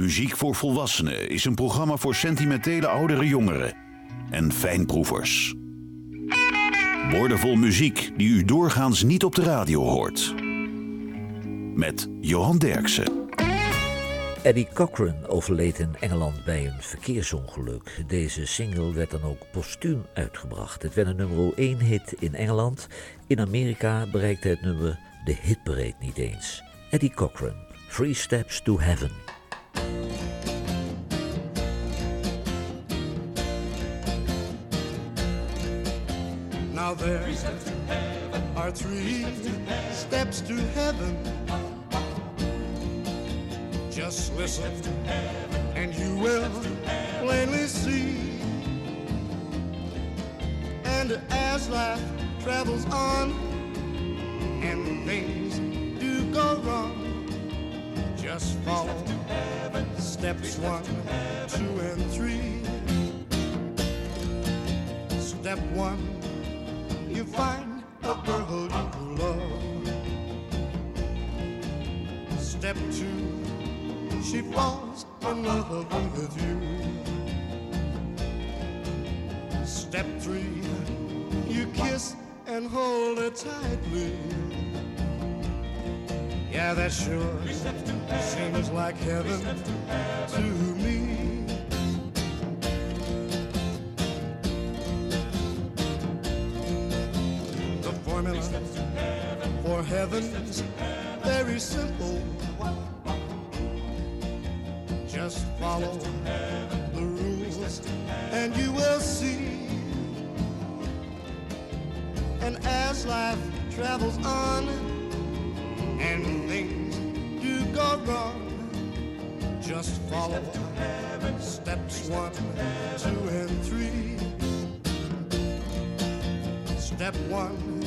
Muziek voor Volwassenen is een programma voor sentimentele oudere jongeren en fijnproevers. Woordenvol muziek die u doorgaans niet op de radio hoort. Met Johan Derksen. Eddie Cochran overleed in Engeland bij een verkeersongeluk. Deze single werd dan ook postuum uitgebracht. Het werd een nummer 1 hit in Engeland. In Amerika bereikte het nummer de hitparade niet eens. Eddie Cochran, Three Steps to Heaven. There are three steps to heaven. Just listen, and you will plainly see. And as life travels on, and things do go wrong, just follow steps one, two, and three. Step one, find a girl you love. Step two, she falls in love with you. Step three, you kiss and hold her tightly. Yeah, that sure seems like heaven to me. Heaven's very simple. Just follow the rules and you will see. And as life travels on and things do go wrong, just follow steps one, two, and three. Step one,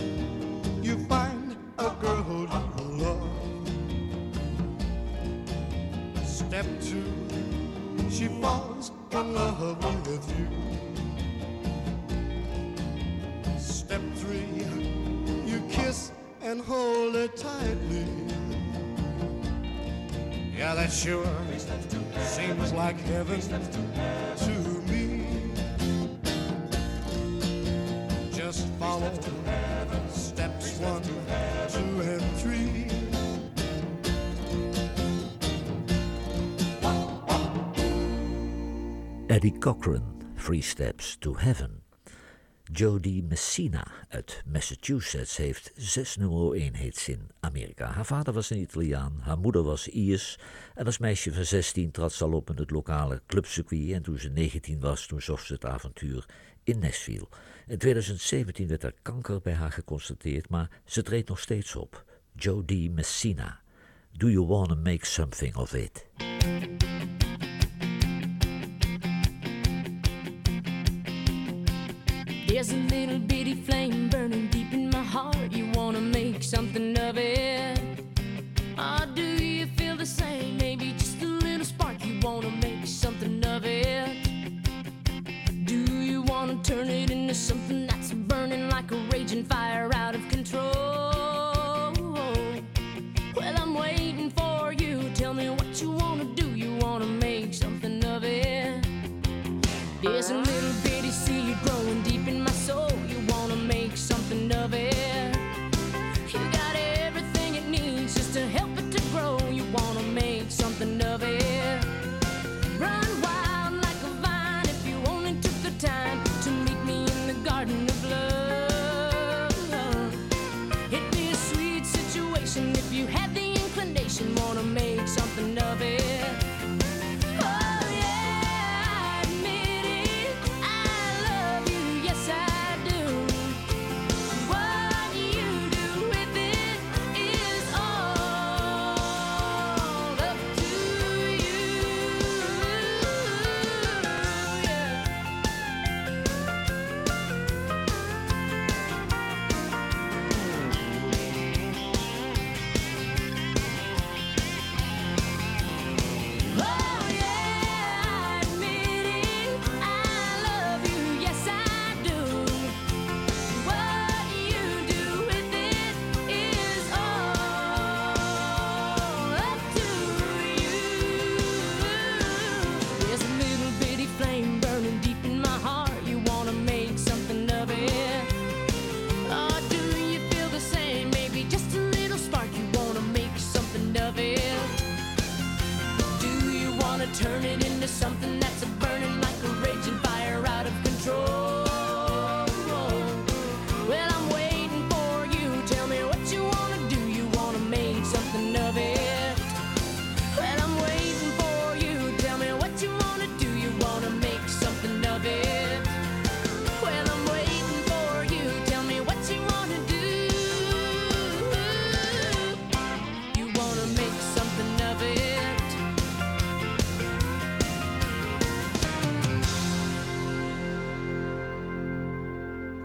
she falls in love with you. Step three, you kiss and hold her tightly. Yeah, that sure seems like heaven to Cochran, Three Steps to Heaven. Jodie Messina uit Massachusetts heeft zes nummer 1 hits in Amerika. Haar vader was een Italiaan, haar moeder was Iers en als meisje van 16 trad ze al op in het lokale clubcircuit en toen ze 19 was, toen zocht ze het avontuur in Nashville. In 2017 werd er kanker bij haar geconstateerd, maar ze treedt nog steeds op. Jodie Messina, Do You Wanna Make Something of It? There's a little bitty flame burning deep in my heart. You wanna make something of it. Ah, do you feel the same? Maybe just a little spark. You wanna make something of it. Do you wanna turn it into something that's burning like a raging fire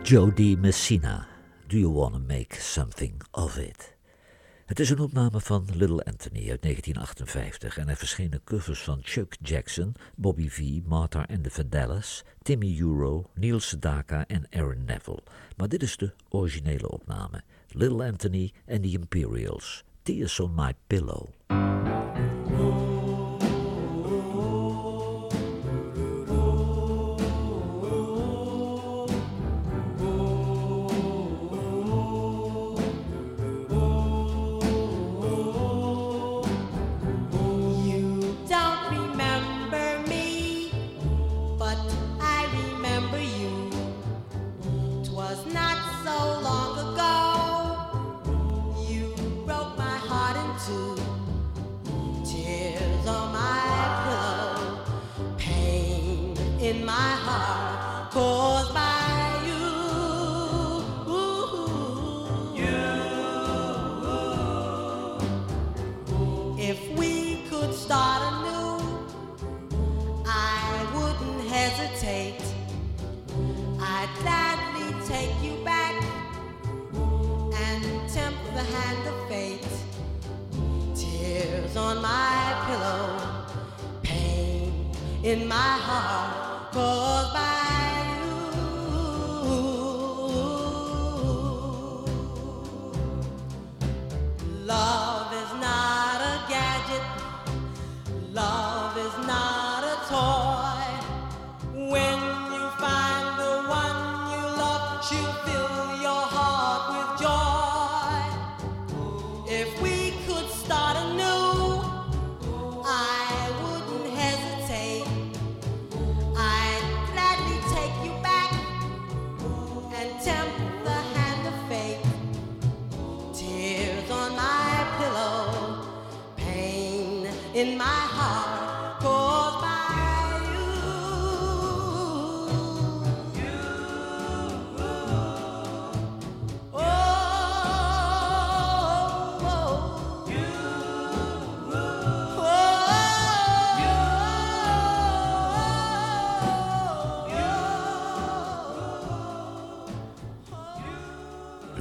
Jody Messina, Do You Wanna Make Something of It? Het is een opname van Little Anthony uit 1958 en er verschenen covers van Chuck Jackson, Bobby V, Martha and the Vandellas, Timmy Euro, Neil Sedaka en Aaron Neville. Maar dit is de originele opname. Little Anthony and the Imperials, Tears on My Pillow.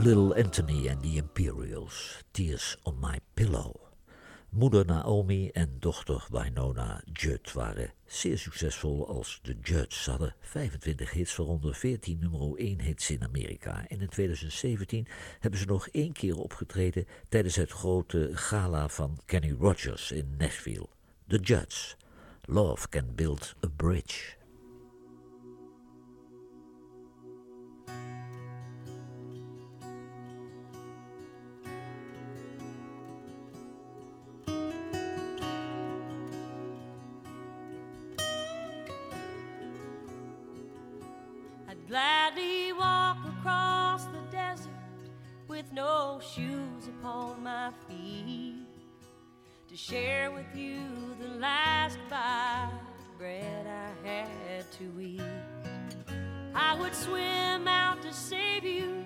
Little Anthony and the Imperials, Tears on My Pillow. Moeder Naomi en dochter Winona Judd waren zeer succesvol als de Judds. Ze hadden 25 hits, waaronder 14 nummer 1 hits in Amerika. En in 2017 hebben ze nog één keer opgetreden tijdens het grote gala van Kenny Rogers in Nashville. The Judds. Love can build a bridge. Gladly walk across the desert with no shoes upon my feet to share with you the last bite of bread I had to eat. I would swim out to save you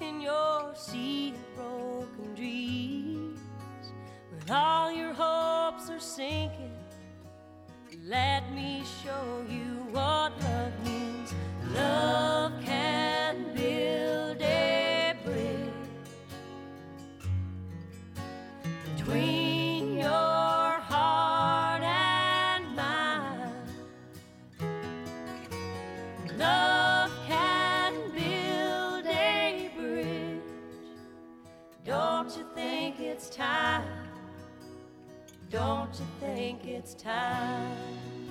in your sea of broken dreams. When all your hopes are sinking, let me show you what love means. Don't you think it's time?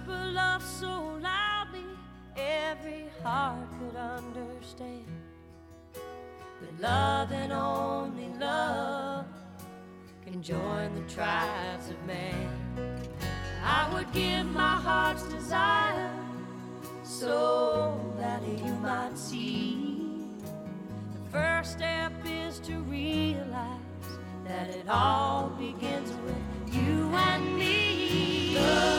Whisper love so loudly every heart could understand. But love and only love can join the tribes of man. I would give my heart's desire so that you might see. The first step is to realize that it all begins with you and me. Love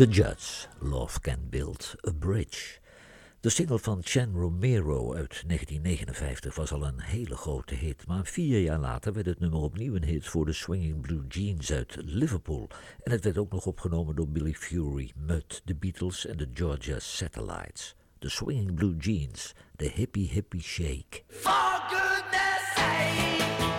The Judds, Love Can Build a Bridge. De single van Chen Romero uit 1959 was al een hele grote hit, maar vier jaar later werd het nummer opnieuw een hit voor de Swinging Blue Jeans uit Liverpool. En het werd ook nog opgenomen door Billy Fury, Mud, The Beatles en de Georgia Satellites. De Swinging Blue Jeans, de Hippie Hippie Shake. For goodness sake,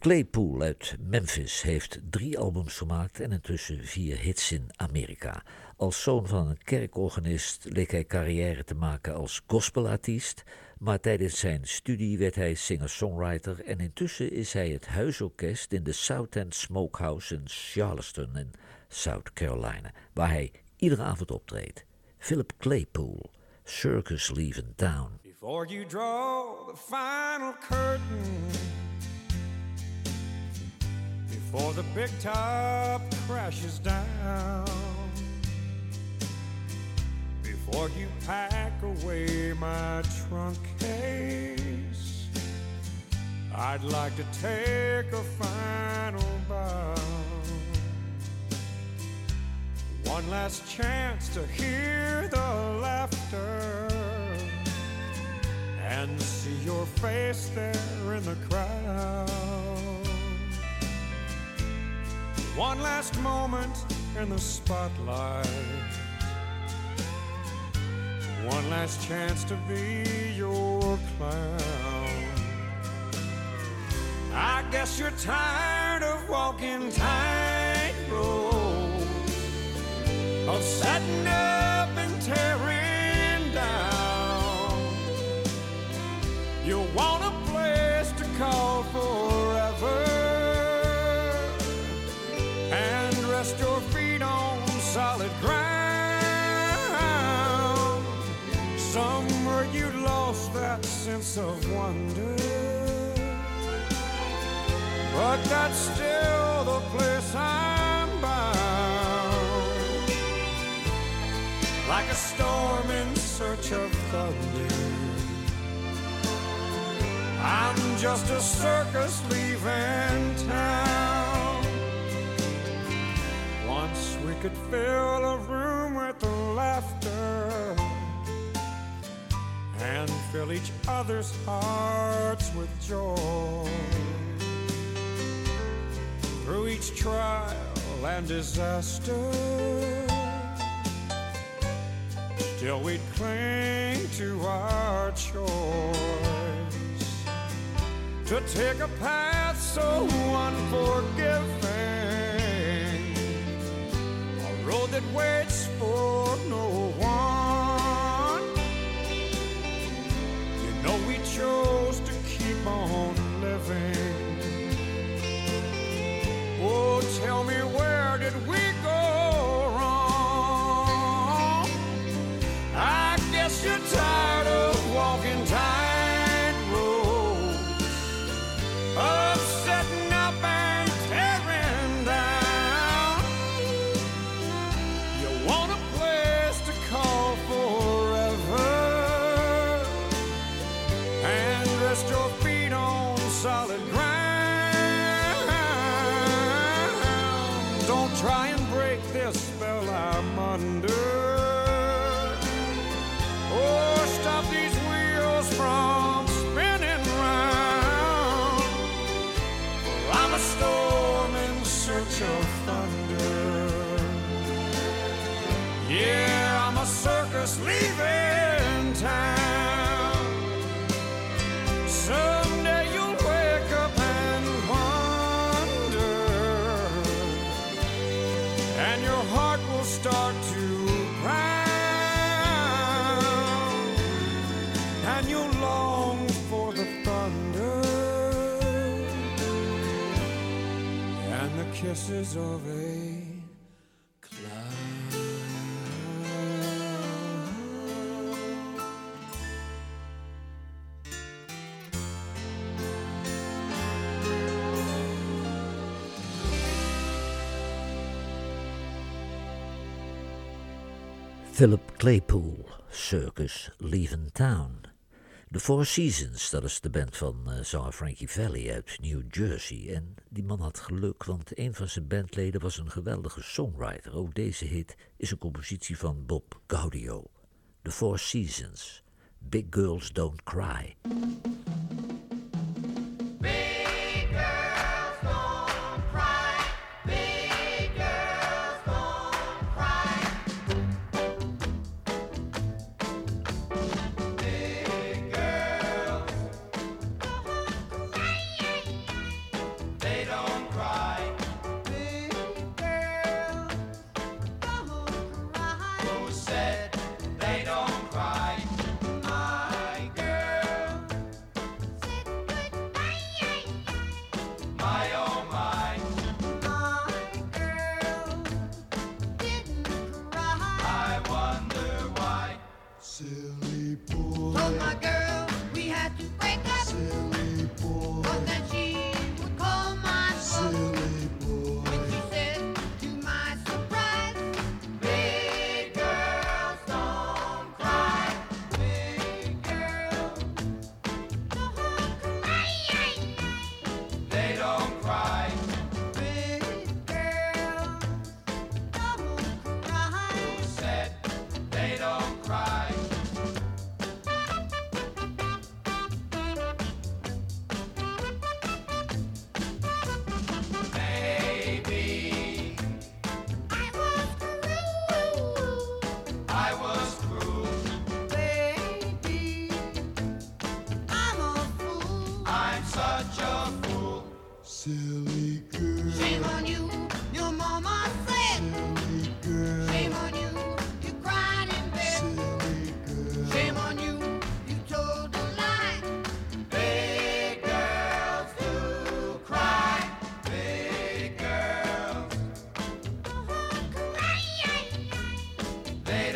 Claypool uit Memphis heeft drie albums gemaakt en intussen vier hits in Amerika. Als zoon van een kerkorganist leek hij carrière te maken als gospelartiest, maar tijdens zijn studie werd hij singer-songwriter en intussen is hij het huisorkest in de South End Smokehouse in Charleston in South Carolina, waar hij iedere avond optreedt. Philip Claypool, Circus Leaving Town. Before you draw the final curtain, before the big top crashes down. Before you pack away my trunk case, I'd like to take a final bow. One last chance to hear the laughter and see your face there in the crowd. One last moment in the spotlight. One last chance to be your clown. I guess you're tired of walking tightrope, of setting up and tearing down. You want a place to call forever rest your feet on solid ground. Somewhere you lost that sense of wonder. But that's still the place I'm bound. Like a storm in search of thunder. I'm just a circus leaving town. Could fill a room with laughter and fill each other's hearts with joy. Through each trial and disaster, still we'd cling to our choice to take a path so unforgiving, road that waits for no one. You know we chose to keep on living. Oh, tell me where did we I'm kisses of a cloud. Philip Claypool, Circus Leaving Town. The Four Seasons, dat is de band van eh, zanger Frankie Valli uit New Jersey. En die man had geluk, want een van zijn bandleden was een geweldige songwriter. Ook deze hit is een compositie van Bob Gaudio. The Four Seasons, Big Girls Don't Cry.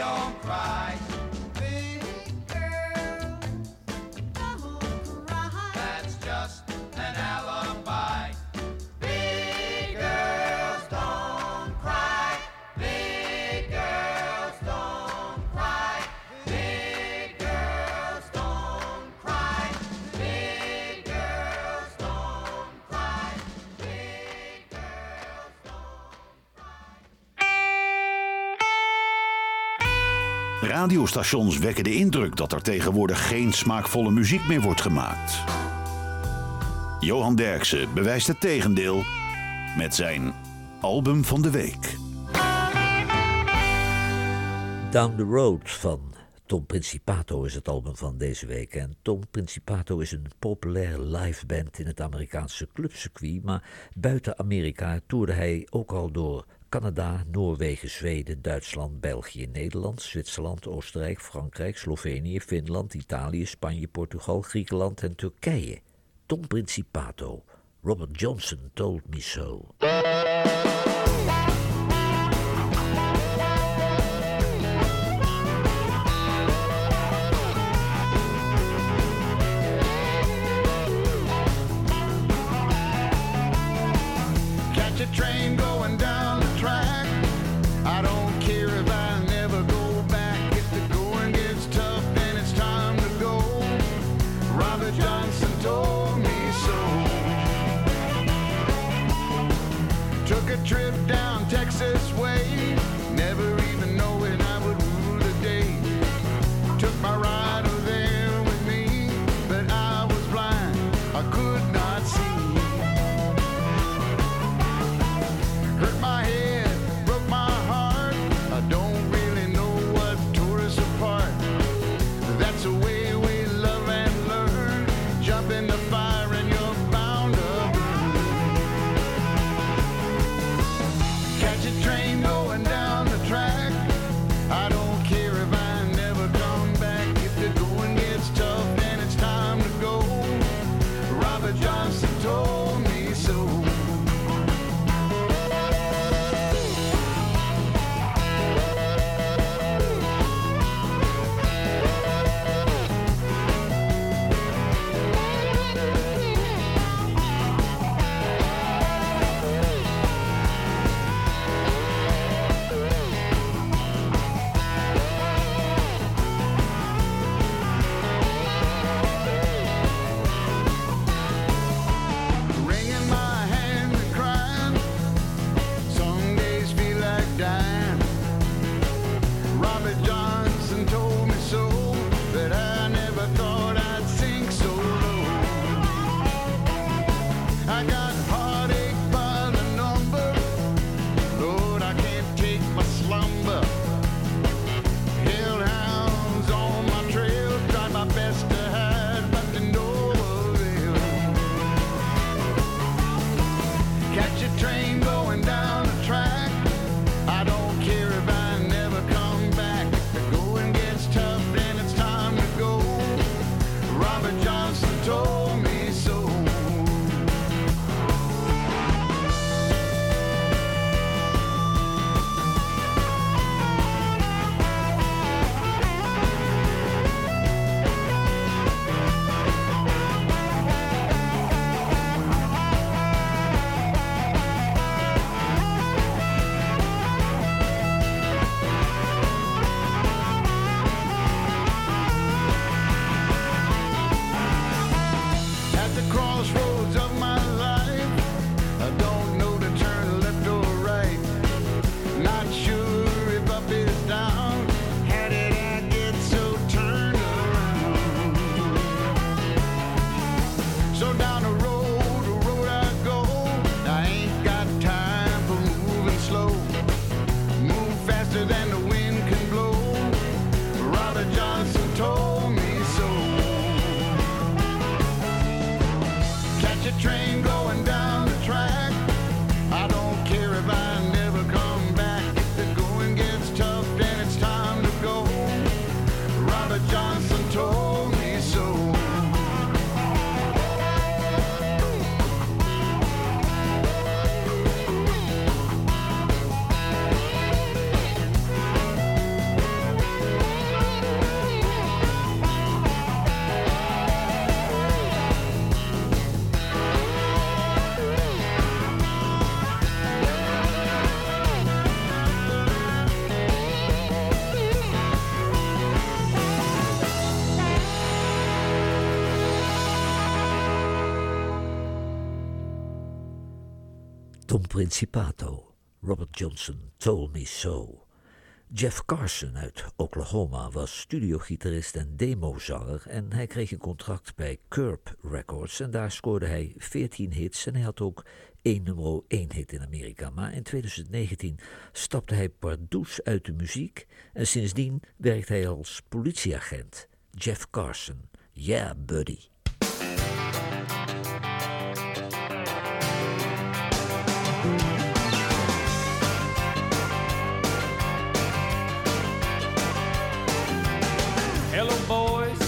don't cry. radiostations wekken de indruk dat er tegenwoordig geen smaakvolle muziek meer wordt gemaakt. Johan Derksen bewijst het tegendeel met zijn album van de week. Down the Road van Tom Principato is het album van deze week. En Tom Principato is een populair live band in het Amerikaanse clubcircuit. Maar buiten Amerika toerde hij ook al door Canada, Noorwegen, Zweden, Duitsland, België, Nederland, Zwitserland, Oostenrijk, Frankrijk, Slovenië, Finland, Italië, Spanje, Portugal, Griekenland en Turkije. Tom Principato, Robert Johnson told me so. trip down Texas way. Principato. Robert Johnson told me so. Jeff Carson uit Oklahoma was studiogitarist en demozanger en hij kreeg een contract bij Curb Records en daar scoorde hij 14 hits en hij had ook één nummer 1 hit in Amerika. Maar in 2019 stapte hij pardoes uit de muziek en sindsdien werkt hij als politieagent. Jeff Carson, yeah buddy. Hello, boys.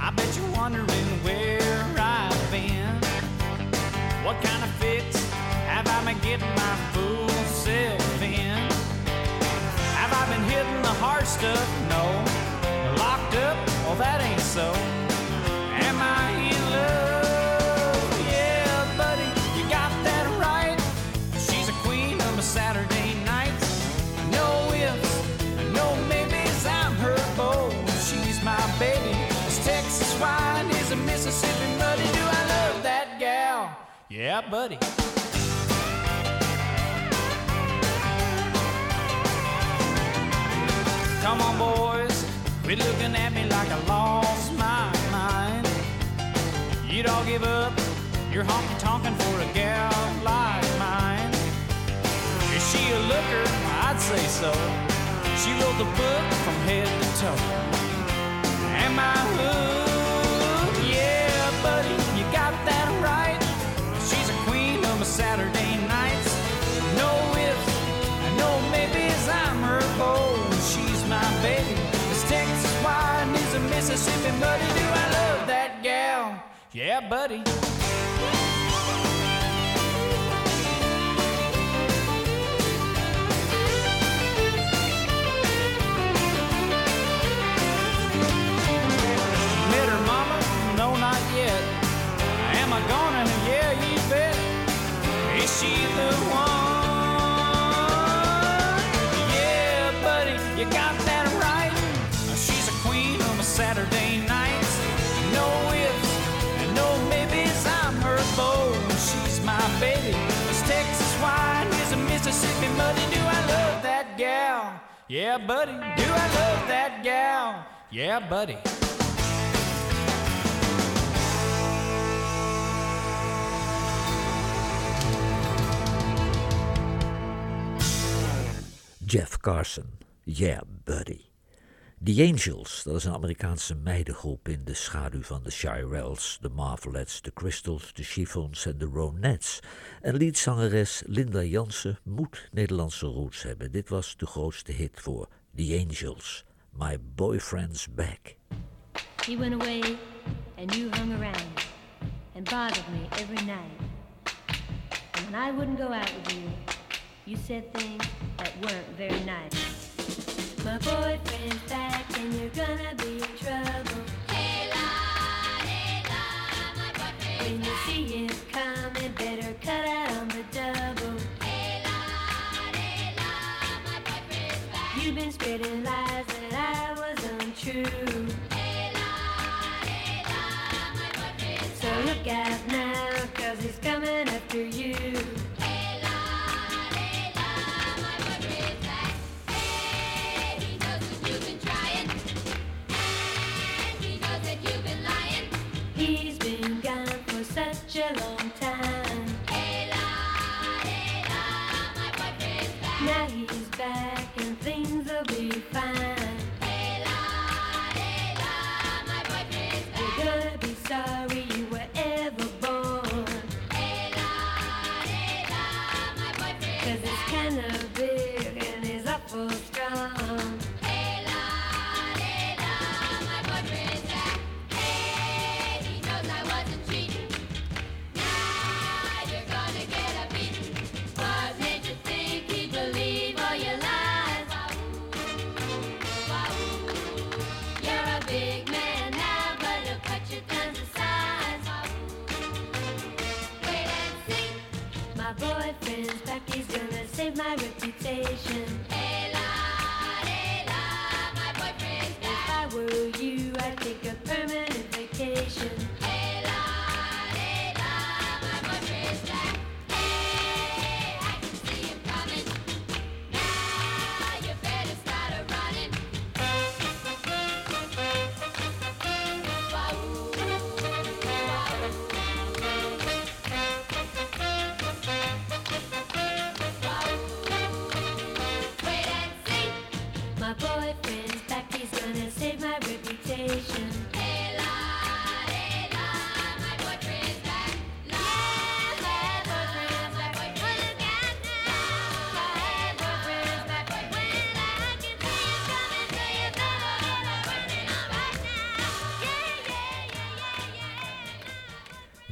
I bet you're wondering where I've been. What kind of fix have I been getting my fool self in? Have I been hitting the hard stuff? Yeah, buddy. Come on, boys, quit looking at me like I lost my mind. You'd all give up your honky tonkin' for a gal like mine. Is she a looker? I'd say so. She wrote the book from head to toe. Am I hooked? Mississippi muddy. Do I love that gal? Yeah, buddy. Muddy. Do I love that gal? Yeah, buddy. Do I love that gal? Yeah, buddy. Jeff Carson, Yeah Buddy. The Angels, dat is een Amerikaanse meidengroep in de schaduw van de Shirelles, de Marvelettes, de Crystals, de Chiffons en de Ronettes. En liedzangeres Linda Jansen moet Nederlandse roots hebben. Dit was de grootste hit voor The Angels, My Boyfriend's Back. He went away and you hung around and bothered me every night. And when I wouldn't go out with you, you said things that weren't very nice. My boyfriend's back and you're gonna be in trouble. Hey la, hey la, my boyfriend When you see him coming, better cut out on the double. Hey la, hey la, my boyfriend's back. You've been spreading lies that I was untrue.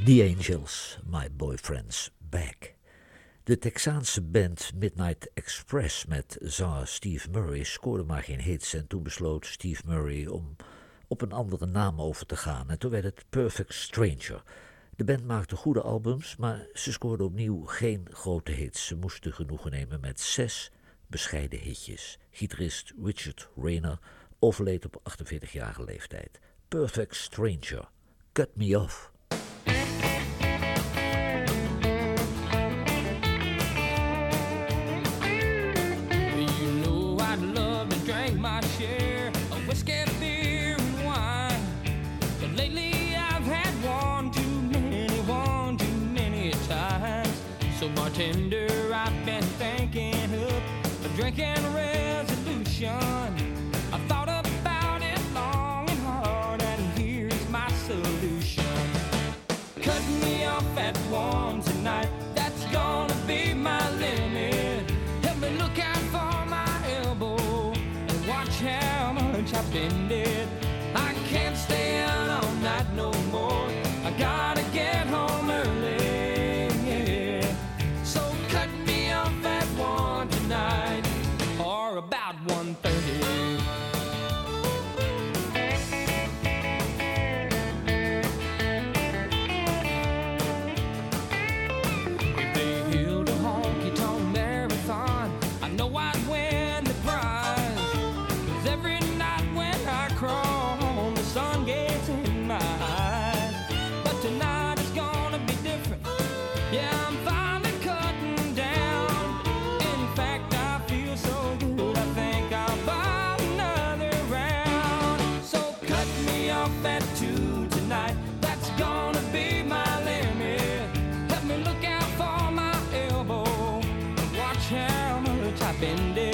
The Angels, My Boyfriend's Back. De Texaanse band Midnight Express met zanger Steve Murray scoorde maar geen hits en toen besloot Steve Murray om op een andere naam over te gaan en toen werd het Perfect Stranger. De band maakte goede albums, maar ze scoorde opnieuw geen grote hits. Ze moesten genoegen nemen met zes bescheiden hitjes. Gitarist Richard Rayner overleed op 48-jarige leeftijd. Perfect Stranger, Cut Me Off. Much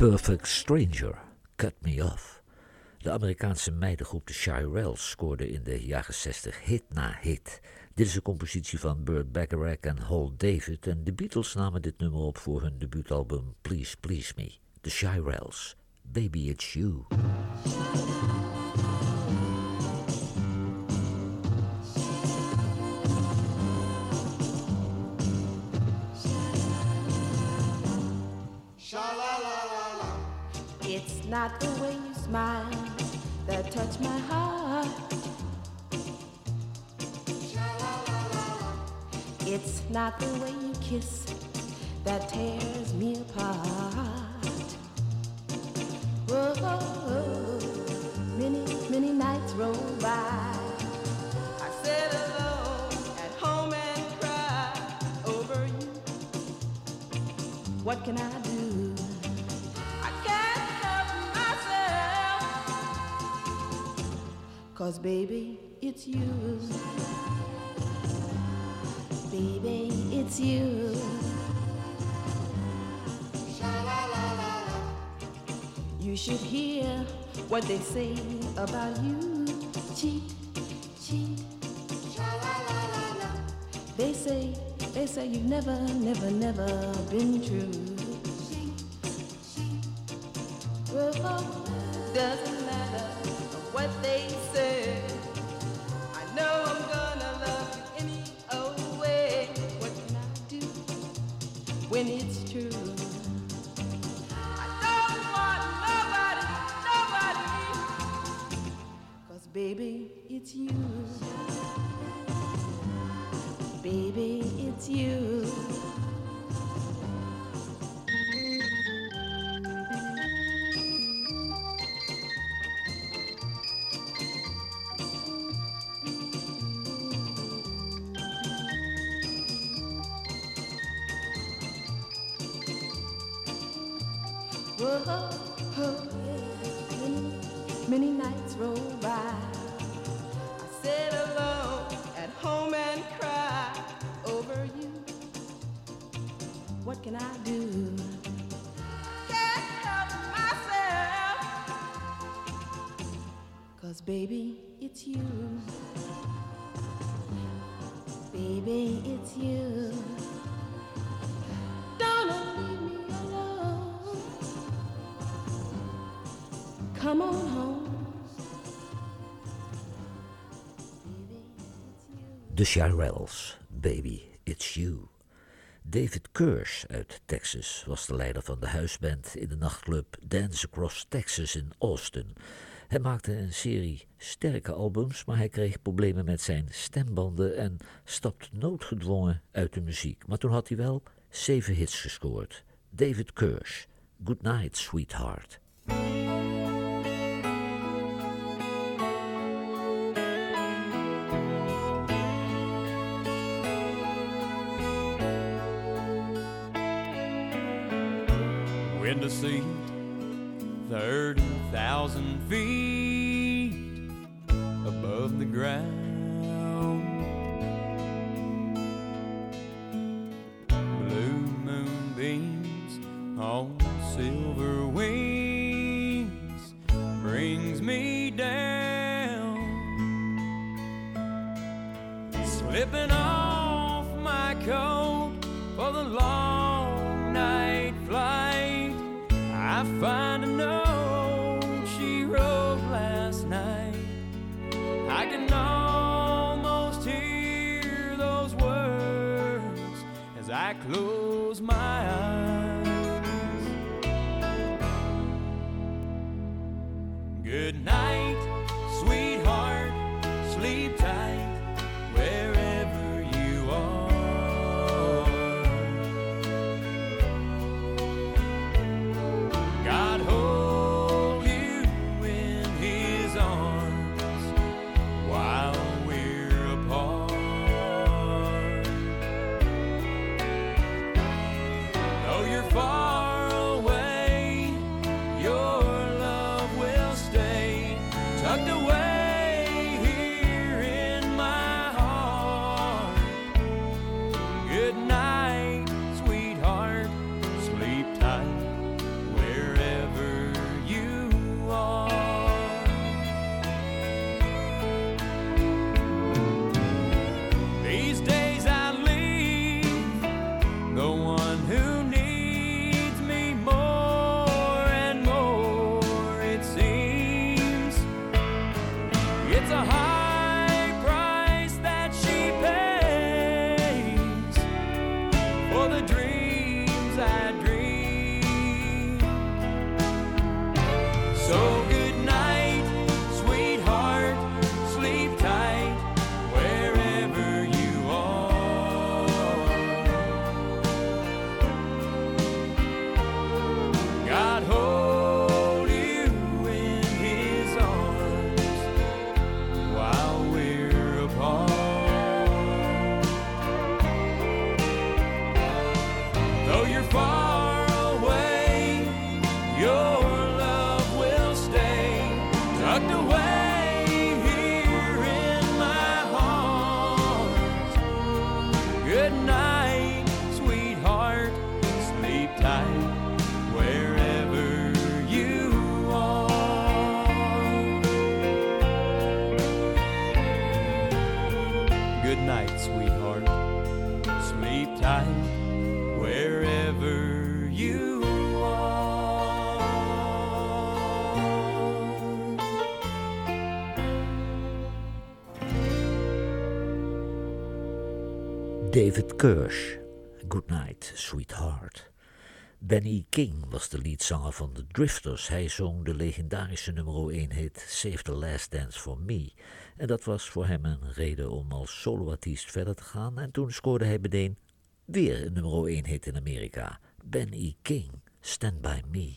Perfect Stranger, Cut Me Off. De Amerikaanse meidengroep de Shirelles scoorde in de jaren 60 hit na hit. Dit is een compositie van Burt Bacharach en Hal David en de Beatles namen dit nummer op voor hun debuutalbum Please Please Me. The Shirelles, Baby It's You. It's not the way you smile that touch my heart. It's not the way you kiss that tears me apart. Whoa, many, many nights roll by. I alone at home and cry over you. What can I do? Cause baby, it's you. Baby, it's you. You should hear what they say about you. Cheat, cheat. They say, they say you've never, never, never been true. Well, oh, doesn't matter what they say. Many nights roll by. I sit alone at home and cry over you. What can I do? Can't help myself. Cause baby, it's you. Baby, it's you. Come on home. The Shirelles, Baby, It's You. David Kirsch uit Texas was de leider van de huisband in de nachtclub Dance Across Texas in Austin. Hij maakte een serie sterke albums, maar hij kreeg problemen met zijn stembanden en stapte noodgedwongen uit de muziek. Maar toen had hij wel zeven hits gescoord. David Kirsch, Good Night, Sweetheart. Seat, 30,000 feet above the ground. Blue moonbeams on silver wings brings me down, slipping off my coat close my eyes. David Kirsch, Goodnight Sweetheart. Benny King was de leadzanger van The Drifters. Hij zong de legendarische nummer 1 hit Save the Last Dance for Me. En dat was voor hem een reden om als soloartiest verder te gaan. En toen scoorde hij meteen weer een nummer 1 hit in Amerika. Benny King, Stand By Me.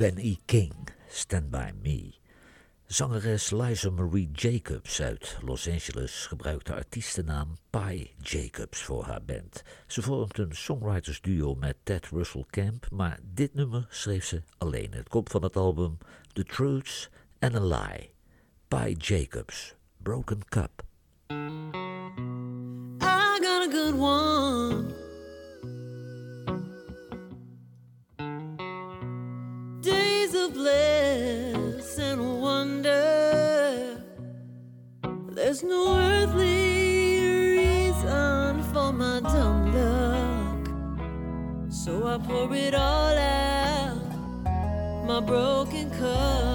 Ben E. King, Stand By Me. Zangeres Liza Marie Jacobs uit Los Angeles gebruikt de artiestennaam Pie Jacobs voor haar band. Ze vormt een songwriters duo met Ted Russell Camp, maar dit nummer schreef ze alleen. Het komt van het album The Truths and a Lie. Pi Jacobs, Broken Cup. I got a good one. pour it all out, my broken cup.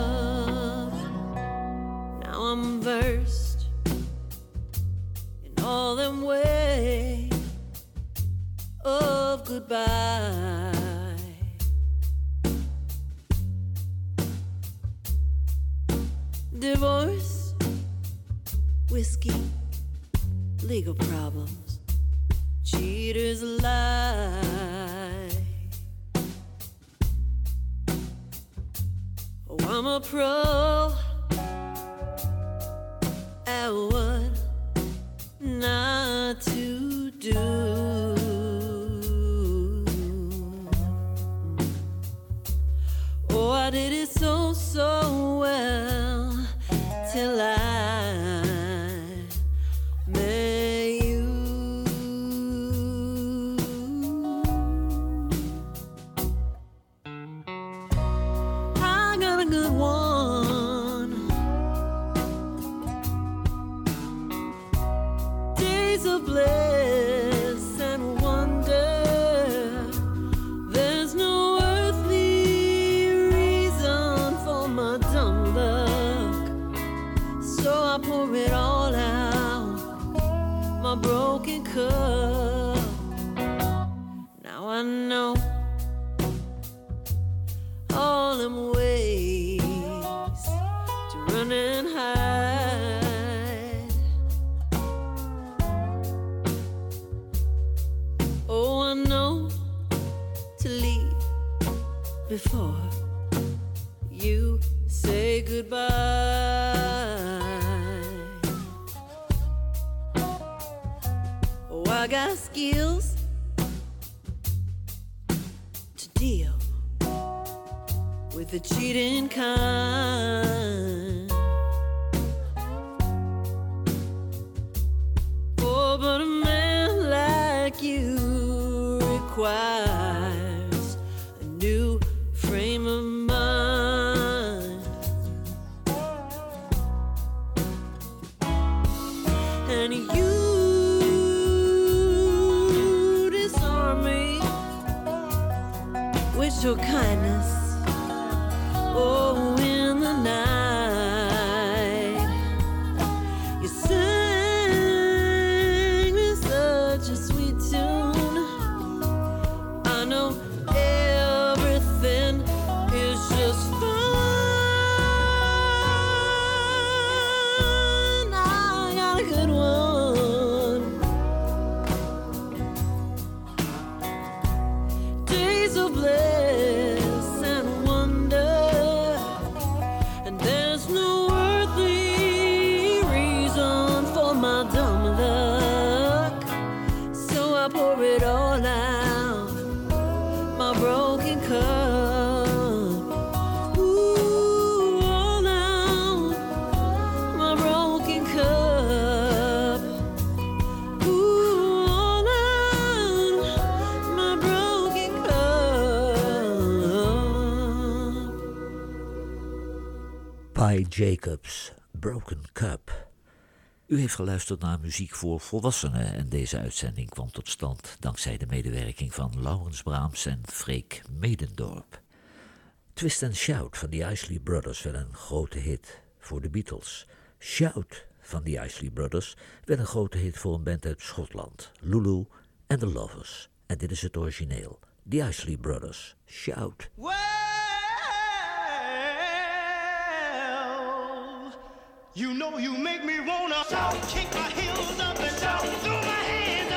a broken cup. Now I know all them ways to run and hide. Oh, I know to leave before. Skills to deal with the cheating kind. Oh, but a man like you requires Jacobs, Broken Cup. U heeft geluisterd naar muziek voor volwassenen en deze uitzending kwam tot stand dankzij de medewerking van Laurens Braams en Freek Medendorp. Twist and Shout van de Isley Brothers werd een grote hit voor de Beatles. Shout van de Isley Brothers werd een grote hit voor een band uit Schotland, Lulu and the Lovers. En dit is het origineel, The Isley Brothers, Shout. You know you make me wanna shout, kick my heels up and shout, throw my hands